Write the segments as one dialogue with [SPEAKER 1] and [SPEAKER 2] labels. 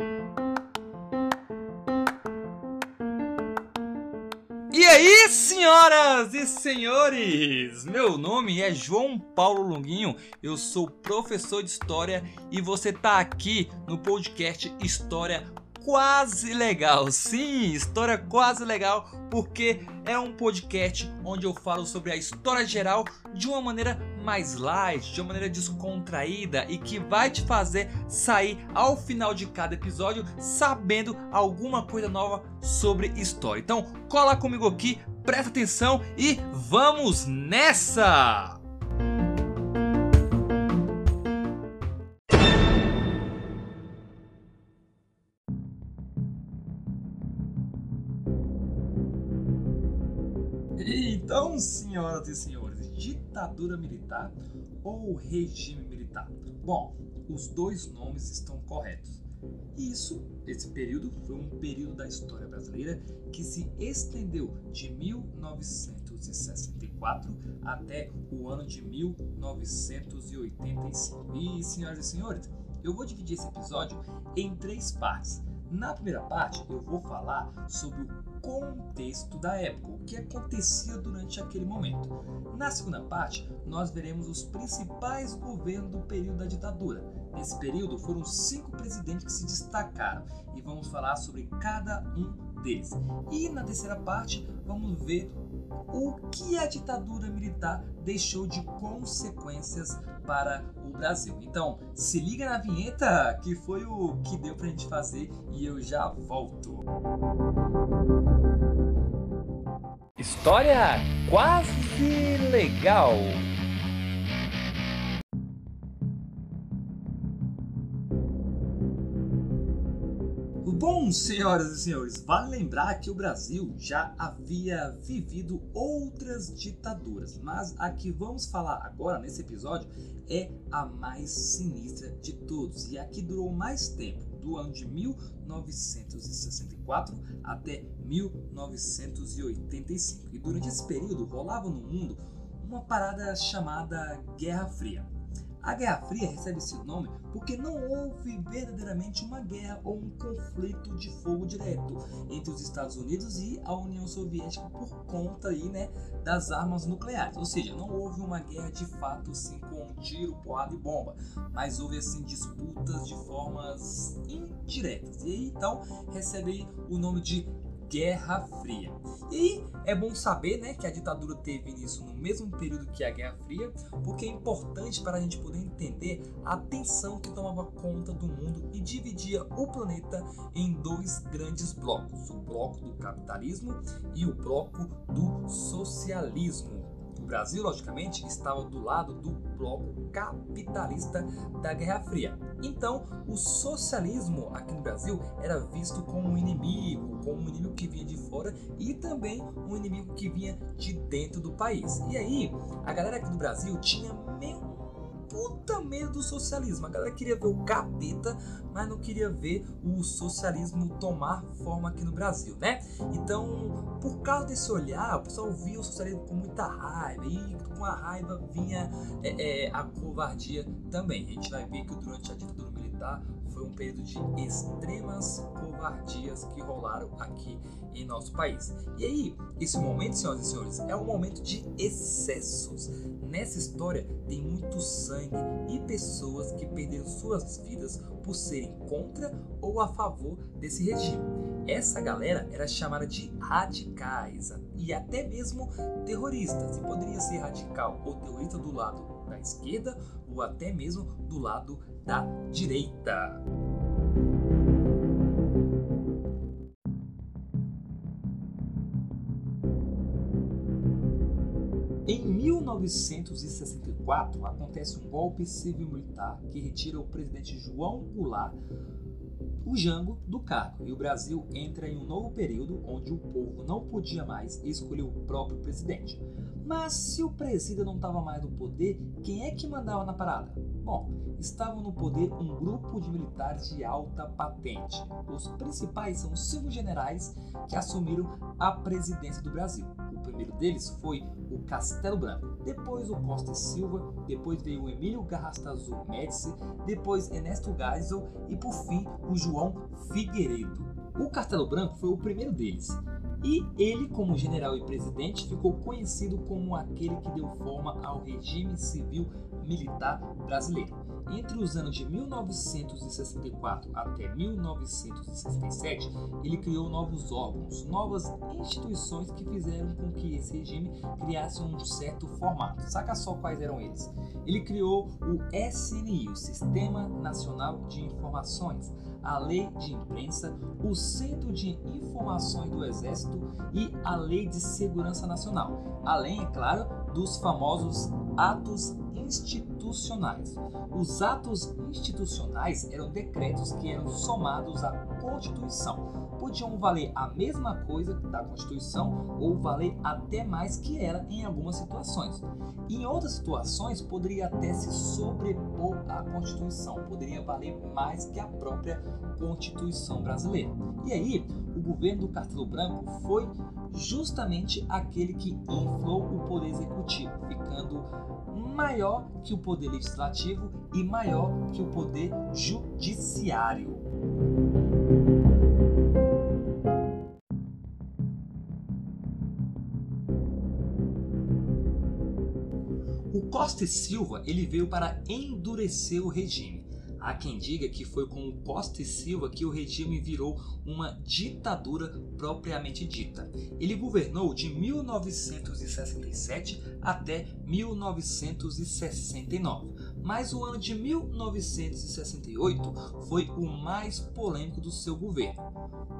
[SPEAKER 1] E aí, senhoras e senhores! Meu nome é João Paulo Longuinho, eu sou professor de História e você tá aqui no podcast História quase legal. Sim, história quase legal, porque é um podcast onde eu falo sobre a história geral de uma maneira mais light, de uma maneira descontraída e que vai te fazer sair ao final de cada episódio sabendo alguma coisa nova sobre história. Então, cola comigo aqui, presta atenção e vamos nessa! Então, senhoras e senhores, ditadura militar ou regime militar? Bom, os dois nomes estão corretos. E isso, esse período, foi um período da história brasileira que se estendeu de 1964 até o ano de 1985. E, senhoras e senhores, eu vou dividir esse episódio em três partes. Na primeira parte, eu vou falar sobre o contexto da época, o que acontecia durante aquele momento. Na segunda parte, nós veremos os principais governos do período da ditadura. Nesse período, foram cinco presidentes que se destacaram e vamos falar sobre cada um deles. E na terceira parte, vamos ver o que a ditadura militar deixou de consequências para o Brasil. Então, se liga na vinheta que foi o que deu pra gente fazer e eu já volto. História quase legal. Bom, senhoras e senhores, vale lembrar que o Brasil já havia vivido outras ditaduras, mas a que vamos falar agora nesse episódio é a mais sinistra de todos e a que durou mais tempo, do ano de 1964 até 1985. E durante esse período rolava no mundo uma parada chamada Guerra Fria. A Guerra Fria recebe esse nome porque não houve verdadeiramente uma guerra ou um conflito de fogo direto entre os Estados Unidos e a União Soviética por conta aí, né, das armas nucleares. Ou seja, não houve uma guerra de fato assim com tiro, porrada e bomba, mas houve assim disputas de formas indiretas. E aí então recebe aí o nome de Guerra Fria. E é bom saber né, que a ditadura teve início no mesmo período que a Guerra Fria, porque é importante para a gente poder entender a tensão que tomava conta do mundo e dividia o planeta em dois grandes blocos: o bloco do capitalismo e o bloco do socialismo. Brasil, logicamente, estava do lado do bloco capitalista da Guerra Fria. Então, o socialismo aqui no Brasil era visto como um inimigo, como um inimigo que vinha de fora e também um inimigo que vinha de dentro do país. E aí, a galera aqui do Brasil tinha meio puta medo do socialismo. A galera queria ver o capeta, mas não queria ver o socialismo tomar forma aqui no Brasil, né? Então, por causa desse olhar, o pessoal via o socialismo com muita raiva e com a raiva vinha é, é, a covardia também. A gente vai ver que durante a ditadura militar foi um período de extremas covardias que rolaram aqui em nosso país. E aí, esse momento, senhoras e senhores, é um momento de excessos. Nessa história tem muito sangue e pessoas que perderam suas vidas por serem contra ou a favor desse regime. Essa galera era chamada de radicais e até mesmo terroristas, e poderia ser radical ou terrorista do lado da esquerda ou até mesmo do lado da direita. Em 1964 acontece um golpe civil-militar que retira o presidente João Goulart, o Jango, do cargo e o Brasil entra em um novo período onde o povo não podia mais escolher o próprio presidente. Mas se o presídio não estava mais no poder, quem é que mandava na parada? Bom, estavam no poder um grupo de militares de alta patente. Os principais são os cinco generais que assumiram a presidência do Brasil. O primeiro deles foi o Castelo Branco, depois o Costa Silva, depois veio o Emílio Garrastazu Médici, depois Ernesto Geisel e por fim o João Figueiredo. O Castelo Branco foi o primeiro deles. E ele, como general e presidente, ficou conhecido como aquele que deu forma ao regime civil militar brasileiro. Entre os anos de 1964 até 1967, ele criou novos órgãos, novas instituições que fizeram com que esse regime criasse um certo formato. Saca só quais eram eles. Ele criou o SNI, o Sistema Nacional de Informações, a Lei de Imprensa, o Centro de Informações do Exército e a Lei de Segurança Nacional, além, é claro, dos famosos atos institucionais. Os atos institucionais eram decretos que eram somados à Constituição. Podiam valer a mesma coisa da Constituição ou valer até mais que ela em algumas situações. Em outras situações, poderia até se sobrepor à Constituição, poderia valer mais que a própria Constituição brasileira. E aí, o governo do Castelo Branco foi justamente aquele que inflou o poder executivo, ficando maior que o poder legislativo e maior que o poder judiciário. Costa e Silva ele veio para endurecer o regime. Há quem diga que foi com o Costa e Silva que o regime virou uma ditadura propriamente dita. Ele governou de 1967 até 1969, mas o ano de 1968 foi o mais polêmico do seu governo.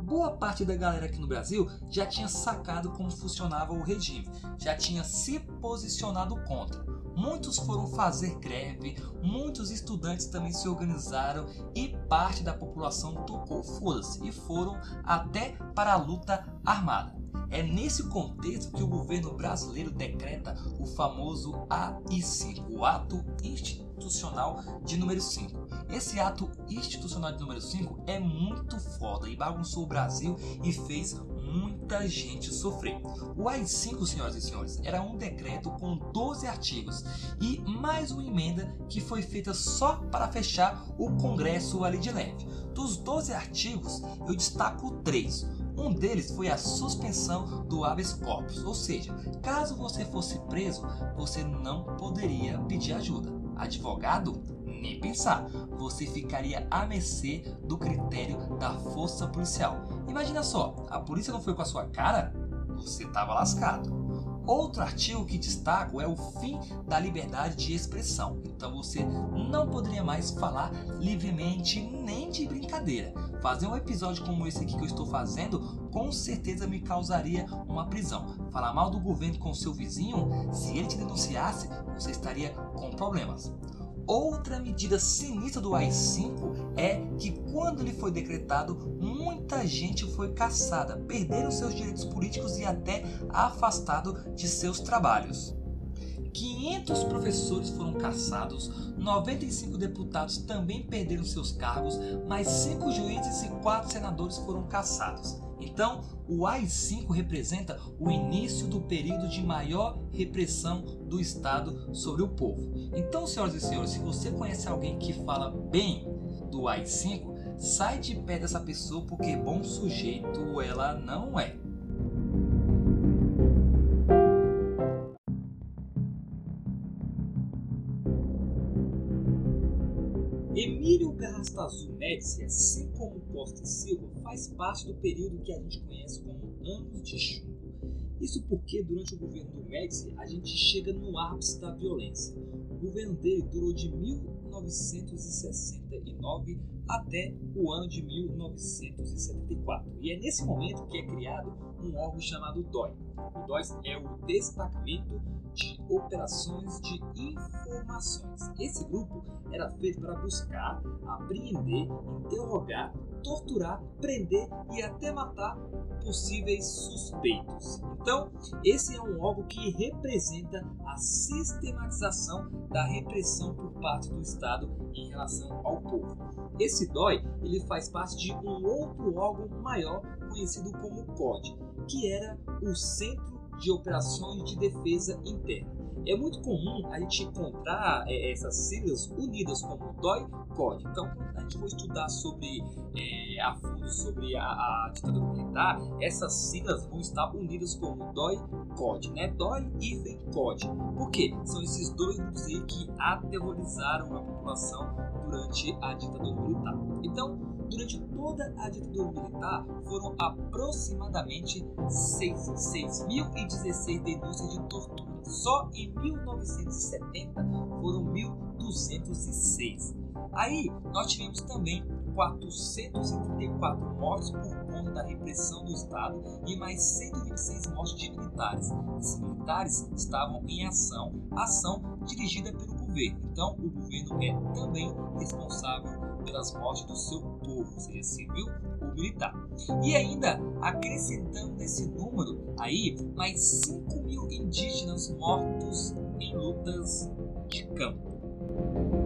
[SPEAKER 1] Boa parte da galera aqui no Brasil já tinha sacado como funcionava o regime, já tinha se posicionado contra. Muitos foram fazer greve, muitos estudantes também se organizaram e parte da população tocou foda-se e foram até para a luta armada. É nesse contexto que o governo brasileiro decreta o famoso AI5, o Ato Institucional de número 5. Esse ato institucional de número 5 é muito foda e bagunçou o Brasil e fez muita gente sofrer. O AI-5, senhoras e senhores, era um decreto com 12 artigos e mais uma emenda que foi feita só para fechar o Congresso ali de leve. Dos 12 artigos, eu destaco três. Um deles foi a suspensão do habeas corpus, ou seja, caso você fosse preso, você não poderia pedir ajuda. Advogado? Nem pensar, você ficaria à mercê do critério da força policial. Imagina só, a polícia não foi com a sua cara? Você estava lascado. Outro artigo que destaco é o fim da liberdade de expressão. Então você não poderia mais falar livremente nem de brincadeira. Fazer um episódio como esse aqui que eu estou fazendo com certeza me causaria uma prisão. Falar mal do governo com seu vizinho, se ele te denunciasse, você estaria com problemas. Outra medida sinistra do AI-5 é que quando ele foi decretado, muita gente foi caçada, perderam seus direitos políticos e até afastado de seus trabalhos. 500 professores foram caçados, 95 deputados também perderam seus cargos, mais 5 juízes e 4 senadores foram caçados. Então, o AI-5 representa o início do período de maior repressão do Estado sobre o povo. Então, senhoras e senhores, se você conhece alguém que fala bem do AI-5, sai de pé dessa pessoa porque bom sujeito ela não é. Emílio Garrastazu Médici, assim Silva, faz parte do período que a gente conhece como anos de chumbo. Isso porque durante o governo do Médici a gente chega no ápice da violência. O governo dele durou de 1969 até o ano de 1974. E é nesse momento que é criado um órgão chamado DOI. O DOI é o Destacamento de Operações de Informações. Esse grupo era feito para buscar, apreender, interrogar, torturar, prender e até matar possíveis suspeitos. Então, esse é um órgão que representa a sistematização da repressão por parte do Estado em relação ao povo. Esse DOI ele faz parte de um outro órgão maior conhecido como COD, que era o Centro de Operações de Defesa Interna. É muito comum a gente encontrar é, essas siglas unidas como DOI COD. Então, quando a gente for estudar sobre é, a fundo sobre a, a, ditadura militar, essas siglas vão estar unidas como DOI COD, né? DOI e COD. Por quê? São esses dois grupos aí que aterrorizaram a população durante a ditadura militar. Então, durante toda a ditadura militar, foram aproximadamente 6.016 denúncias de tortura. Só em 1970 foram 1.206. Aí nós tivemos também 434 mortes por conta da repressão do Estado e mais 126 mortes de militares. Esses militares estavam em ação, ação dirigida pelo governo. Então, o governo é também responsável pelas mortes do seu povo, seja civil ou militar. E ainda, acrescentando nesse número aí, mais 5 mil indígenas mortos em lutas de campo.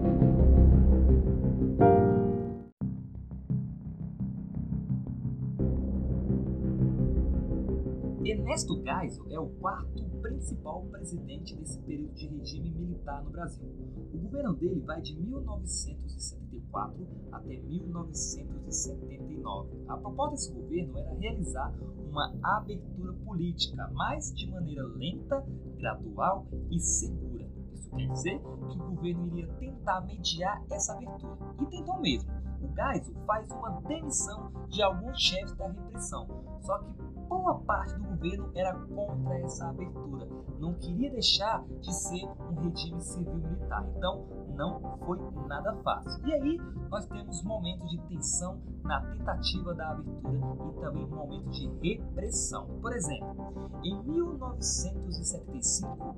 [SPEAKER 1] Ernesto Geisel é o quarto principal presidente desse período de regime militar no Brasil. O governo dele vai de 1974 até 1979. A proposta desse governo era realizar uma abertura política, mas de maneira lenta, gradual e segura. Isso quer dizer que o governo iria tentar mediar essa abertura. E tentou mesmo. O Geisel faz uma demissão de alguns chefes da repressão. Só que boa parte do governo era contra essa abertura, não queria deixar de ser um regime civil-militar. Então, não foi nada fácil. E aí, nós temos momentos de tensão na tentativa da abertura e também um momento de repressão. Por exemplo, em 1975,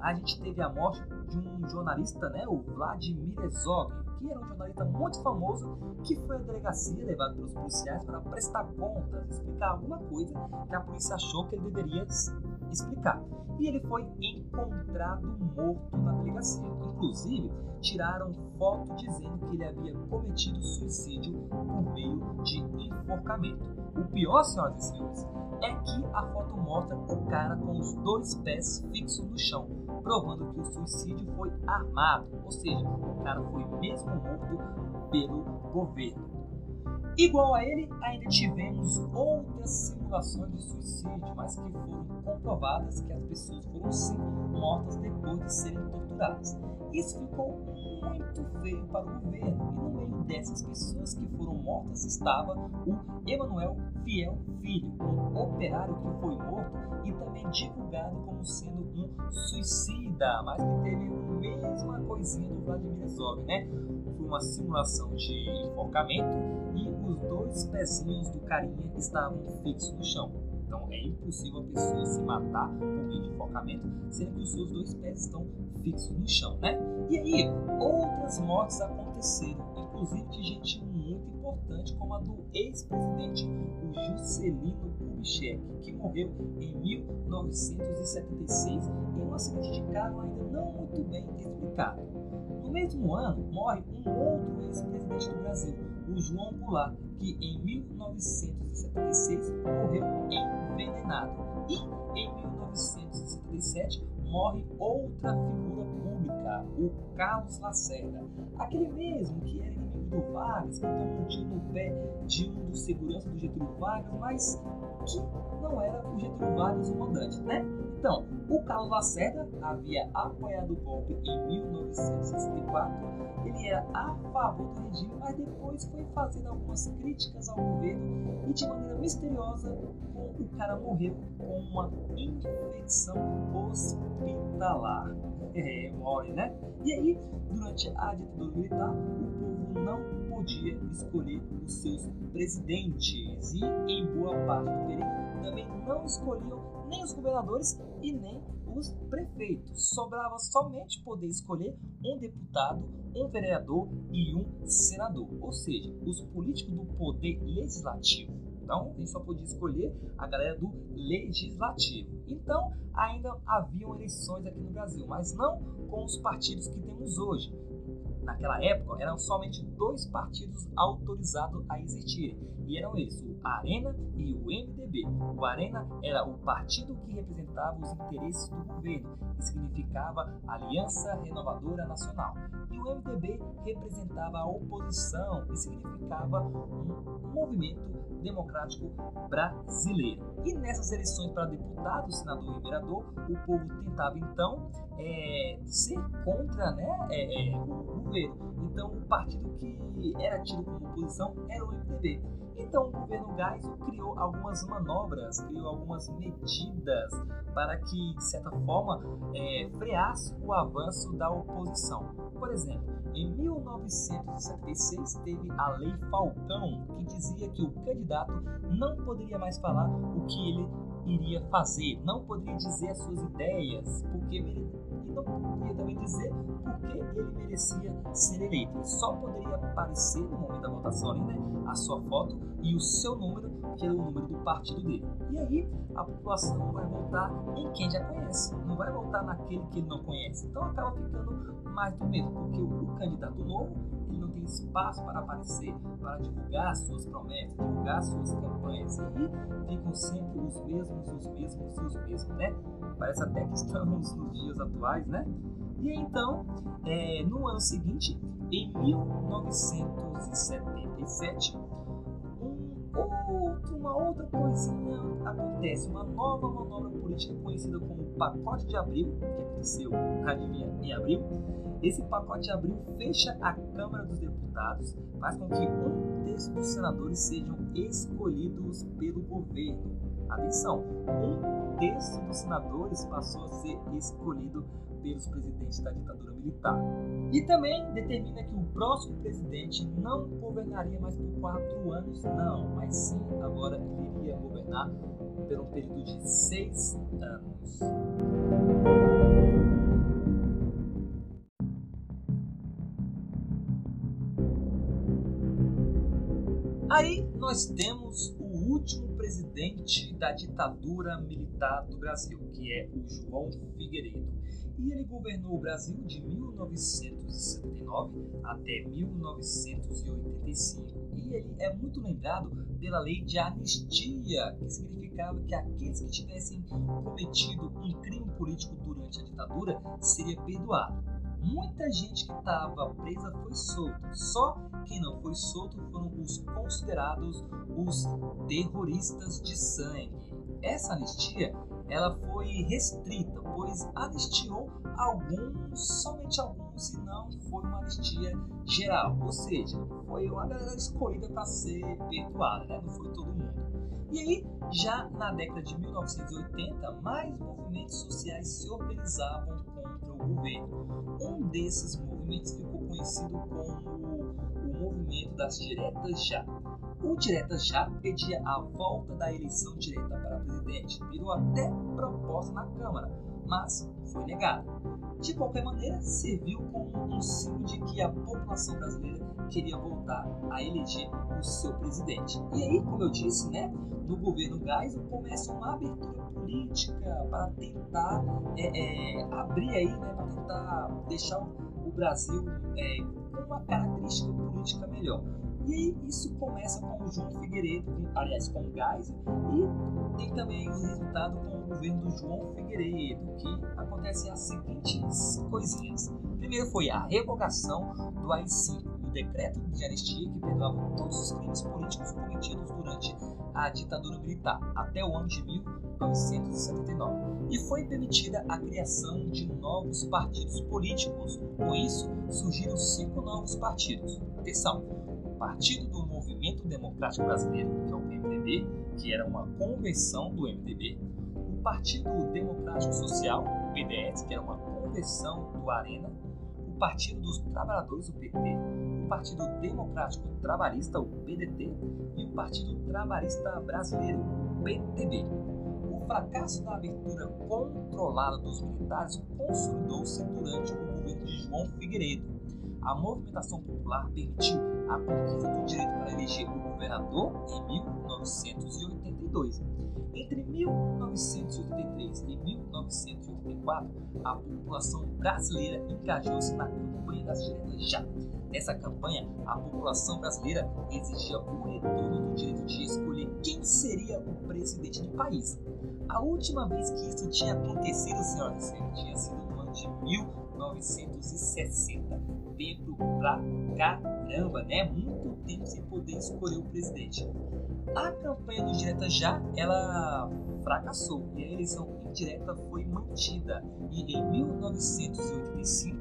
[SPEAKER 1] a gente teve a morte de um jornalista, né, o Vladimir Herzog, que era um jornalista muito famoso, que foi à delegacia levado pelos policiais para prestar contas, explicar alguma coisa que a polícia achou que ele deveria explicar. E ele foi encontrado morto na delegacia. Inclusive, tiraram foto dizendo que ele havia cometido suicídio por meio de enforcamento. O pior, senhoras e senhores, é que a foto mostra o cara com os dois pés fixos no chão, provando que o suicídio foi armado, ou seja, o cara foi mesmo morto pelo governo. Igual a ele, ainda tivemos outras simulações de suicídio, mas que foram comprovadas que as pessoas foram sim mortas depois de serem torturadas. Isso ficou muito feio para o governo, e no meio dessas pessoas que foram mortas estava o Emanuel Fiel Filho, um operário que foi morto e também divulgado como sendo um suicida, mas que teve a mesma coisinha do Vladimir Herzog, né? Foi uma simulação de enforcamento e os dois pezinhos do carinha estavam fixos no chão. Então é impossível a pessoa se matar por meio de enforcamento, sendo que os seus dois pés estão fixos no chão, né? E aí, outras mortes aconteceram, inclusive de gente muito importante, como a do ex-presidente, Juscelino Kubitschek, que morreu em 1976 em um acidente de carro ainda não muito bem explicado. No mesmo ano, morre um outro ex-presidente do Brasil, o João Goulart, que em 1976 morreu envenenado. E em 1977 morre outra figura pública, o Carlos Lacerda, aquele mesmo que era do Vargas, que um tiro no pé de um dos seguranças do Getúlio Vargas, mas que não era o Getúlio Vargas o mandante, né? Então, o Carlos Lacerda havia apoiado o golpe em 1964 ele era a favor do regime, mas depois foi fazendo algumas críticas ao governo e de maneira misteriosa o cara morreu com uma infecção hospitalar. É, morre, né? E aí, durante a ditadura militar, o não podia escolher os seus presidentes e, em boa parte do período, também não escolhiam nem os governadores e nem os prefeitos. Sobrava somente poder escolher um deputado, um vereador e um senador, ou seja, os políticos do poder legislativo. Então, gente só podia escolher a galera do legislativo. Então, ainda haviam eleições aqui no Brasil, mas não com os partidos que temos hoje. Naquela época, eram somente dois partidos autorizados a existirem, e eram eles, o Arena e o MDB. O Arena era o partido que representava os interesses do governo, que significava Aliança Renovadora Nacional. E o MDB representava a oposição, que significava um movimento democrático brasileiro. E nessas eleições para deputado, senador e vereador, o povo tentava então é, ser contra né, é, é, o governo. Então, o partido que era tido como oposição era o MDB. Então, o governo Geisel criou algumas manobras, criou algumas medidas para que, de certa forma, é, freasse o avanço da oposição. Por exemplo, em 1976 teve a Lei Falcão, que dizia que o candidato não poderia mais falar o que ele iria fazer, não poderia dizer as suas ideias, porque não poderia também dizer porque ele merecia ser eleito. Ele só poderia aparecer no momento da votação ali, né, a sua foto e o seu número, que era o número do partido dele. E aí a população vai votar em quem já conhece, não vai votar naquele que ele não conhece. Então acaba ficando mais do mesmo, porque o, candidato novo ele não tem espaço para aparecer, para divulgar suas promessas, divulgar suas campanhas. E ficam sempre os mesmos, os mesmos e os mesmos, né? Parece até que estamos nos dias atuais, né? E então, é, no ano seguinte, em 1977, outro, uma outra coisinha acontece, uma nova manobra política conhecida como Pacote de Abril, que aconteceu, adivinha, em abril. Esse pacote de abril fecha a Câmara dos Deputados, faz com que um terço dos senadores sejam escolhidos pelo governo. Atenção, um terço dos senadores passou a ser escolhido pelos presidentes da ditadura militar. E também determina que o próximo presidente não governaria mais por quatro anos, não, mas sim agora ele iria governar por um período de seis anos. Aí nós temos o último presidente da ditadura militar do Brasil, que é o João Figueiredo e ele governou o Brasil de 1979 até 1985. E ele é muito lembrado pela lei de anistia, que significava que aqueles que tivessem cometido um crime político durante a ditadura seria perdoado. Muita gente que estava presa foi solta, só quem não foi solto foram os considerados os terroristas de sangue. Essa anistia ela foi restrita, pois anistiou alguns, somente alguns, e não foi uma anistia geral. Ou seja, foi uma galera escolhida para ser perdoada, né? não foi todo mundo. E aí, já na década de 1980, mais movimentos sociais se organizavam contra o governo. Um desses movimentos ficou conhecido como movimento das diretas já. O Direta Já pedia a volta da eleição direta para presidente, virou até proposta na Câmara, mas foi negada. De qualquer maneira, serviu como um símbolo de que a população brasileira queria voltar a eleger o seu presidente. E aí, como eu disse, né, no governo Geisel começa uma abertura política para tentar é, é, abrir aí, né, para tentar deixar o Brasil é, uma característica política melhor. E aí isso começa com o João Figueiredo, aliás, com o Geisel, e tem também o resultado com o governo do João Figueiredo, que acontecem as seguintes coisinhas. Primeiro foi a revogação do AI-5, o decreto de anistia que perdoava todos os crimes políticos cometidos durante a ditadura militar, até o ano de 1979. E foi permitida a criação de novos partidos políticos. Com isso, surgiram cinco novos partidos. Atenção! Partido do Movimento Democrático Brasileiro, que é o PMDB, que era uma convenção do MDB, o Partido Democrático Social, o PDS, que era uma convenção do Arena, o Partido dos Trabalhadores, o PT, o Partido Democrático Trabalhista, o PDT, e o Partido Trabalhista Brasileiro, o PTB. O fracasso da abertura controlada dos militares consolidou-se durante o governo de João Figueiredo. A movimentação popular permitiu a conquista do direito para eleger governador em 1982. Entre 1983 e 1984, a população brasileira engajou-se na campanha das diretas já. Nessa campanha, a população brasileira exigia o retorno do direito de escolher quem seria o presidente do país. A última vez que isso tinha acontecido, senhoras e senhores, tinha sido no ano de 1960. Tempo pra caramba, né? Muito tempo sem poder escolher o presidente. A campanha do Direta Já, ela fracassou e a eleição indireta foi mantida. E em 1985,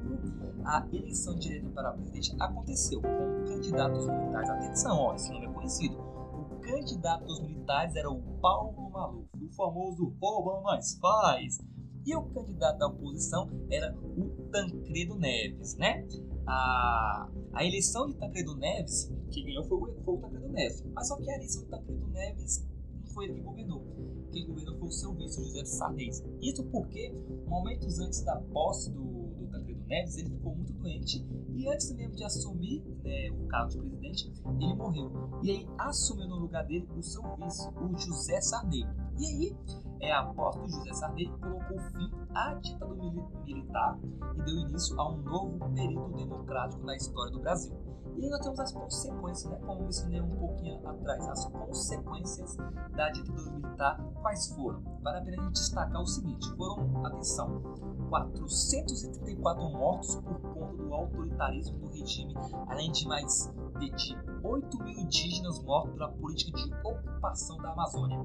[SPEAKER 1] a eleição direta para presidente aconteceu com candidatos militares. Atenção, ó, esse nome é conhecido. O candidato dos militares era o Paulo Maluf, o famoso rouba mais faz. E o candidato da oposição era o Tancredo Neves, né? A, a eleição de Tancredo Neves, que ganhou foi, foi o Tancredo Neves. Mas só que a eleição de Tancredo Neves não foi ele que governou. Quem governou foi o seu vice, José Sarney. Isso porque, momentos antes da posse do, do Tancredo Neves, ele ficou muito doente e antes mesmo de assumir né, o cargo de presidente, ele morreu. E aí assumiu no lugar dele o seu vice, o José Sarney. E aí, é, após o José Sarney colocou fim à ditadura militar e deu início a um novo período democrático na história do Brasil. E nós temos as consequências, né, como eu mencionei um pouquinho atrás, as consequências da ditadura militar, quais foram? Vale a pena a gente destacar o seguinte, foram, atenção, 434 mortos por conta do autoritarismo do regime, além de mais de 8 mil indígenas mortos pela política de ocupação da Amazônia,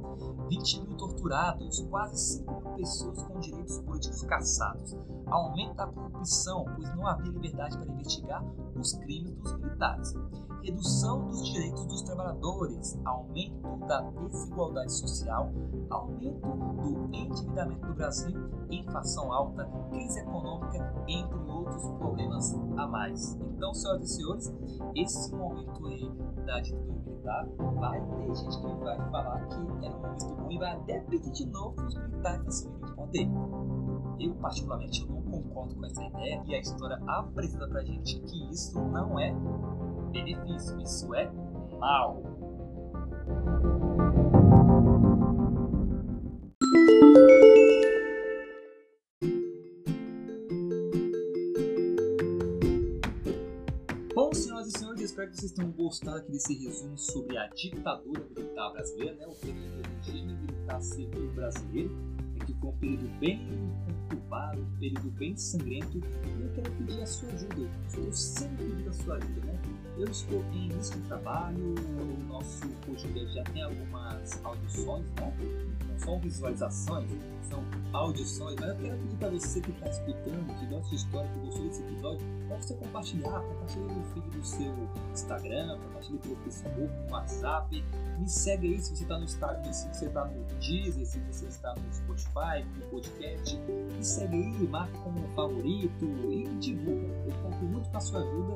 [SPEAKER 1] 20 mil torturados, quase 5 mil pessoas com direitos políticos caçados, aumento da corrupção, pois não havia liberdade para investigar os crimes dos militares, redução dos direitos dos trabalhadores, aumento da desigualdade social, aumento do endividamento do Brasil, inflação alta, crise econômica, entre outros problemas a mais. Então, senhoras e senhores, esse momento aí da ditadura militar vai ter gente que vai falar que era um momento bom e vai até pedir de novo para os militares assumirem o poder. Eu, particularmente, eu não concordo com essa ideia e a história apresenta pra gente que isso não é benefício, isso é mal. Bom, senhoras e senhores, espero que vocês tenham gostado aqui desse resumo sobre a ditadura militar brasileira, né? o período do regime militar civil brasileiro, que foi um período bem um período bem sangrento, e eu quero pedir a sua ajuda. Estou sempre pedindo a sua ajuda, né? Eu estou em início de trabalho, o nosso podcast já tem algumas audições, né? não são visualizações, são audições, mas eu quero pedir para você que está escutando, que gosta de história, que gostou desse episódio, para você compartilhar, compartilha no feed do seu Instagram, compartilha pelo Facebook, no WhatsApp, me segue aí se você está no Instagram, se você está no Deezer, se você está no Spotify, no podcast, me segue aí, marca como favorito e divulga. Eu conto muito com a sua ajuda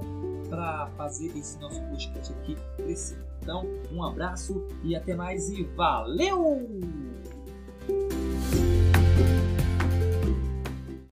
[SPEAKER 1] para fazer esse nosso podcast aqui crescer. Então, um abraço e até mais e valeu!